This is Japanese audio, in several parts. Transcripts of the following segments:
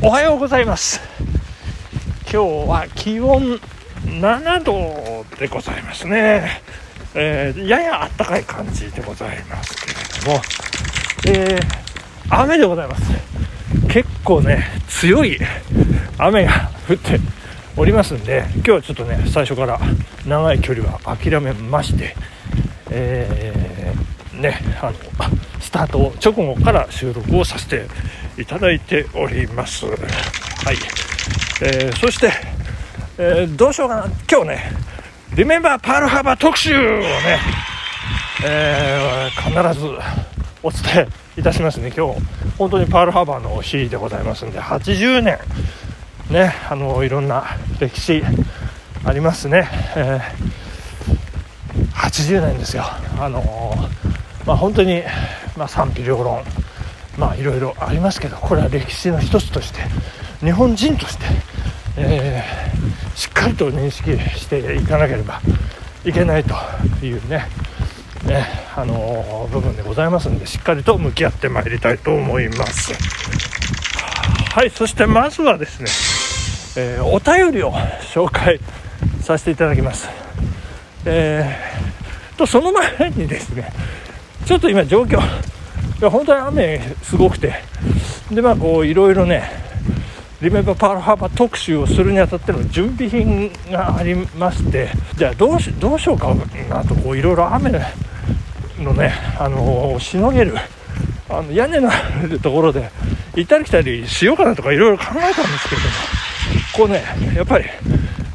おはようございます。今日は気温7度でございますね、えー、やや暖かい感じでございますけれども、えー、雨でございます。結構ね強い雨が降っておりますんで今日はちょっとね最初から長い距離は諦めましてえー、ねあのスタート直後から収録をさせていただいております。はい、えー、そして、えー、どうしようかな。今日ねリメンバーパールハーバー特集をね、えー、必ずお伝えいたしますね。今日本当にパールハーバーの日でございますんで80年ねあのいろんな歴史ありますね、えー、80年ですよ。あのまあ本当に、まあ、賛否両論まあいろいろありますけどこれは歴史の一つとして日本人として、えー、しっかりと認識していかなければいけないというねねあのー、部分でございますんでしっかりと向き合ってまいりたいと思いますはいそしてまずはですねえー、お便りを紹介させていただきます。えー、とその前にですねちょっと今状況いや本当に雨すごくて。でまあこういろいろねリメンバーパールハーバー特集をするにあたっての準備品がありましてじゃあどうしどうしようかなとこういろいろ雨のねあのー、しのげるあの屋根のあるところで行ったり来たりしようかなとかいろいろ考えたんですけれどもこうねやっぱり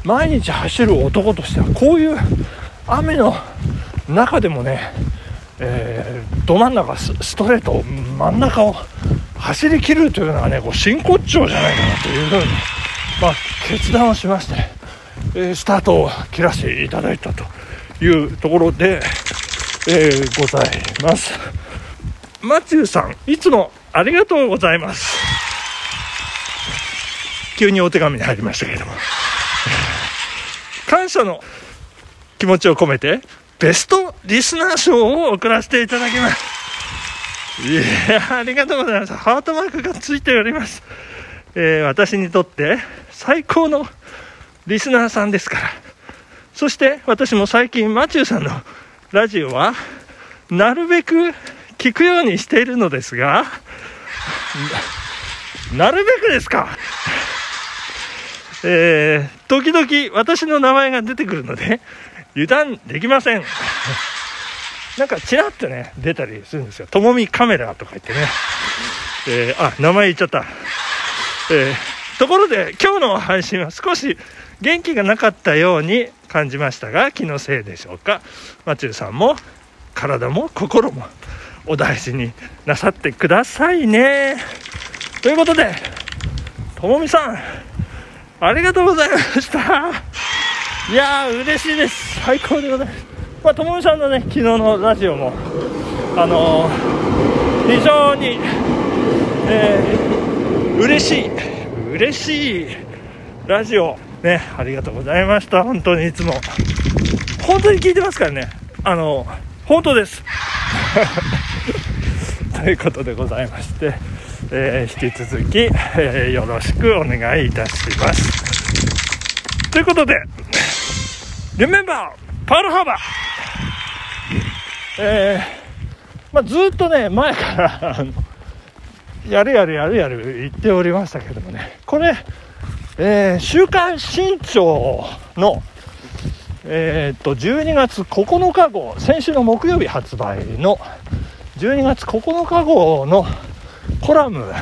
毎日走る男としてはこういう雨の中でもね、えー、ど真ん中ストレート真ん中を走りきるというのはねこう真骨頂じゃないかなというふうに、まあ、決断をしまして、えー、スタートを切らせていただいたというところで、えー、ございます。マチューさんいつもありがとうございます。急にお手紙に入りましたけれども。感謝の気持ちを込めてベストリスナー賞を送らせていただきます。いやありがとうございます。ハートマークがついております、えー、私にとって最高のリスナーさんですから。そして私も最近マチューさんのラジオはなるべく聞くようにしているのですがなるべくですか？えー、時々私の名前が出てくるので、油断できません。なんかちらっとね、出たりするんですよ。ともみカメラとか言ってね。えー、あ、名前言っちゃった。えー、ところで今日の配信は少し元気がなかったように感じましたが、気のせいでしょうか。マチューさんも体も心もお大事になさってくださいね。ということで、ともみさん、ありがとうございましたいやー嬉しいです。最高でございます。まあともみさんのね昨日のラジオもあのー、非常にえー、嬉しい嬉しいラジオねありがとうございました。本当にいつも。本当に聞いてますからね。あの本当です。ということでございましてえー、引き続き、えー、よろしくお願いいたします。ということで、Remember! パールハーバーえー、まあ、ずっとね、前からやるやるやるやる言っておりましたけどもね、これ、えー、週刊新潮の、えー、っと、12月9日号、先週の木曜日発売の、12月9日号のコラム。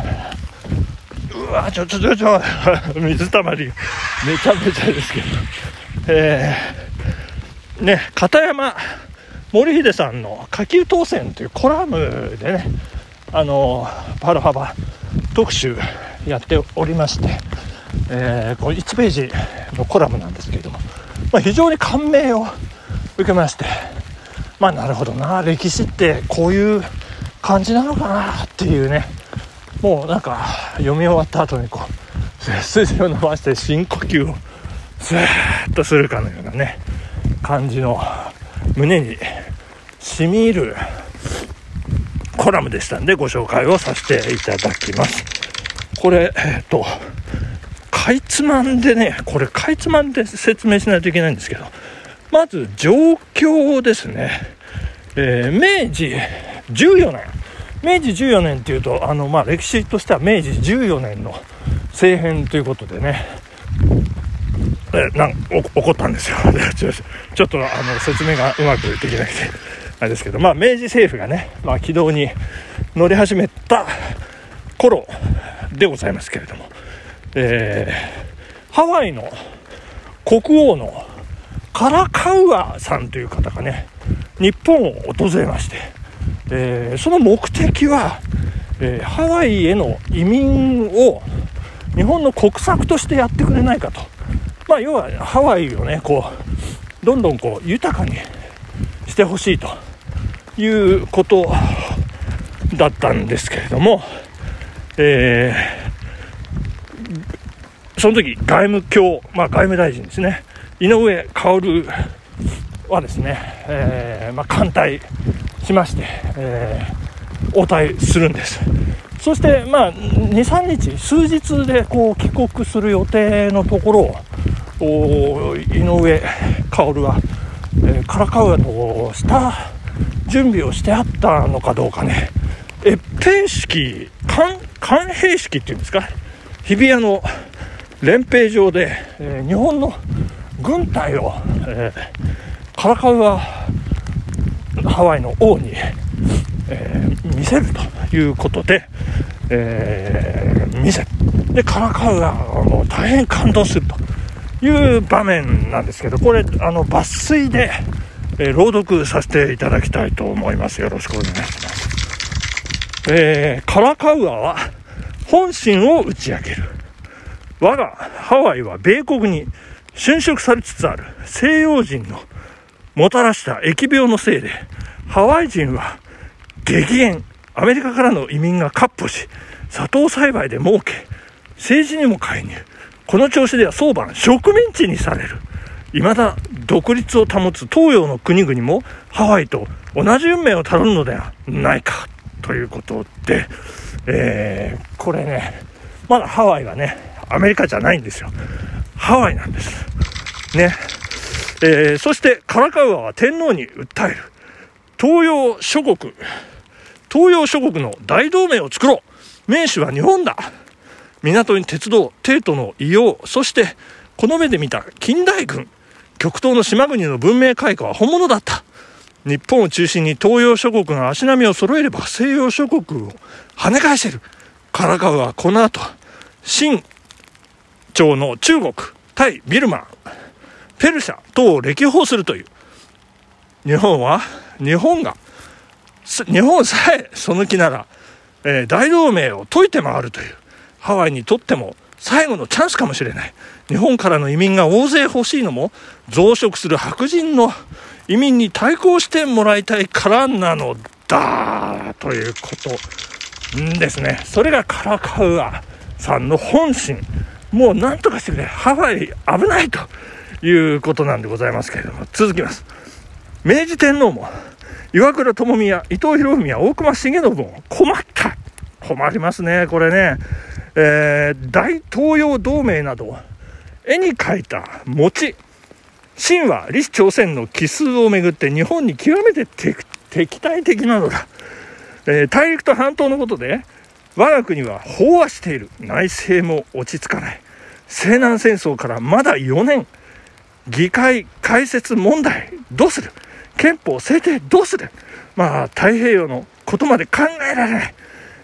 うわちょちょちょちょ 水たまりめちゃめちゃですけど。えー、ね片山森秀さんの「下級当選」というコラムでねあのパルハバ特集やっておりまして、えー、これ1ページのコラムなんですけれども、まあ、非常に感銘を受けましてまあなるほどな歴史ってこういう感じなのかなっていうねもうなんか読み終わった後にこう背 筋を伸ばして深呼吸をスーッとするかのようなね感じの胸にしみ入るコラムでしたんでご紹介をさせていただきます。これえっ、とかいつまんでねこれかいつまんで説明しないといけないんですけどまず状況ですね、えー、明治14年。明治14年っていうとあの、まあ、歴史としては明治14年の政変ということでね。えなん起こったんですよ。ちょっとあの説明がうまくできなくて。あれですけど、まあ、明治政府がね、まあ、軌道に乗り始めた頃でございますけれども、えー、ハワイの国王のカラカウアさんという方がね日本を訪れまして、えー、その目的は、えー、ハワイへの移民を日本の国策としてやってくれないかと、まあ、要はハワイをねこうどんどんこう豊かにしてほしいということだったんですけれども、えー、その時外務卿、まあ、外務大臣ですね井上薫はですね、えー、まあ、艦隊しまして、えー、応対するんです。そして、まあ、23日数日でこう帰国する予定のところを井上薫は、えー、カラカウアとした準備をしてあったのかどうかね。閲兵式官兵式っていうんですか日比谷の連兵場で、えー、日本の軍隊を、えー、カラカウアハワイの王に、えー、見せるということで、えー、見せでカラカウアも大変感動すると。いう場面なんですけどこれあの抜粋で、えー、朗読させていただきたいと思いますよろしくお願いしますえー、カラカウアは本心を打ち明ける。我がハワイは米国に侵食されつつある西洋人のもたらした疫病のせいで、ハワイ人は激減、アメリカからの移民が割歩し、砂糖栽培で儲け、政治にも介入。この調子では早晩植民地にされる。未だ独立を保つ東洋の国々もハワイと同じ運命をたどるのではないか。ということで、えー、これね、まだハワイはね、アメリカじゃないんですよ。ハワイなんです。ね。えー、そしてカラカウアは天皇に訴える。東洋諸国、東洋諸国の大同盟を作ろう。名手は日本だ。港に鉄道、帝都の異様、そしてこの目で見た近代軍、極東の島国の文明開化は本物だった。日本を中心に東洋諸国が足並みを揃えれば西洋諸国を跳ね返せる。カラカウはこの後、清朝の中国、タイ、ビルマ、ペルシャ等を歴訪するという。日本は、日本が、日本さえその気なら、えー、大同盟を解いて回るという、ハワイにとっても最後のチャンスかもしれない。日本からの移民が大勢欲しいのも、増殖する白人の移民に対抗してもらいたいからなのだということですね。それがカラカウアさんの本心。もう何とかしてくれ。ハワイ危ないということなんでございますけれども、続きます。明治天皇も、岩倉智宮、伊藤博文や大隈重信も困った。困りますね、これね。えー、大東洋同盟など、絵に描いた餅、秦は李朝鮮の奇数をめぐって日本に極めて敵対的なのだ、えー、大陸と半島のことで我が国は飽和している。内政も落ち着かない。西南戦争からまだ4年。議会開設問題。どうする？憲法制定どうする？まあ太平洋のことまで考えられない。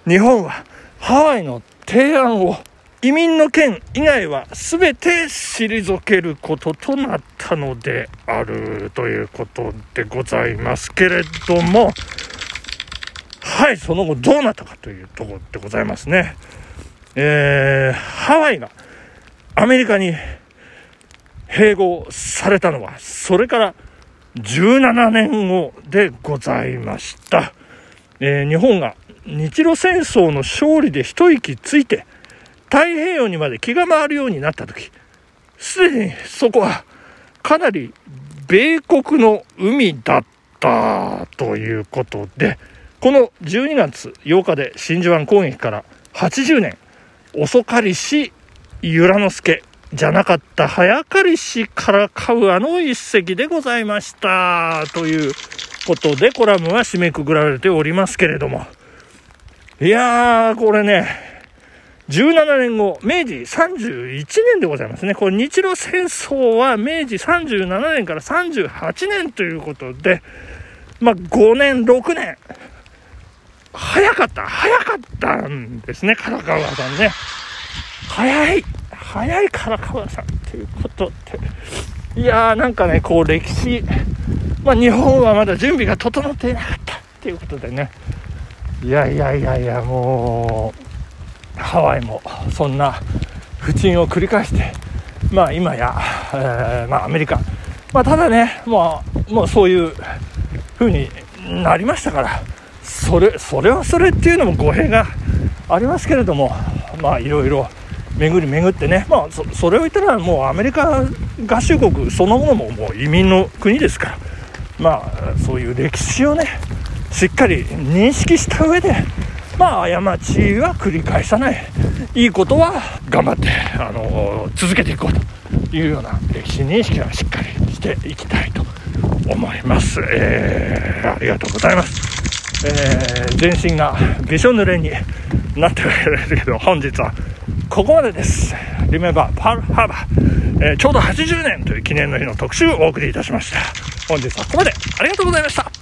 日本はハワイの提案を移民の件以外は全て退けることとなったのであるということでございますけれども、はい、その後どうなったかというところでございますね。えー、ハワイがアメリカに併合されたのは、それから17年後でございました。えー、日本が日露戦争の勝利で一息ついて、太平洋にまで気が回るようになった時すでにそこはかなり米国の海だったということでこの12月8日で真珠湾攻撃から80年遅かりし由良之助じゃなかった早かりしからかうあの一席でございましたということでコラムは締めくくられておりますけれどもいやーこれね17年後、明治31年でございますね。これ日露戦争は明治37年から38年ということで、まあ5年、6年、早かった、早かったんですね、唐川さんね。早い、早い唐川さんっていうことで。いやーなんかね、こう歴史、まあ日本はまだ準備が整っていなかったっていうことでね。いやいやいやいや、もう、ハワイもそんな不沈を繰り返してまあ今や、えー、まあ、アメリカ、まあ、ただね、まあ、もうそういう風になりましたからそれそれはそれっていうのも語弊がありますけれどもまあいろいろ巡り巡ってね、まあそ、それを言ったらもうアメリカ合衆国そのものももう移民の国ですからまあそういう歴史をねしっかり認識した上でまあ過ちは繰り返さない。いいことは頑張ってあの続けていこうというような歴史認識はしっかりしていきたいと思います、えー、ありがとうございます、えー、全身がびしょ濡れになってるけど本日はここまでです。リメバーパールハーバー、えー、ちょうど80年という記念の日の特集をお送りいたしました。本日はここまで。ありがとうございました。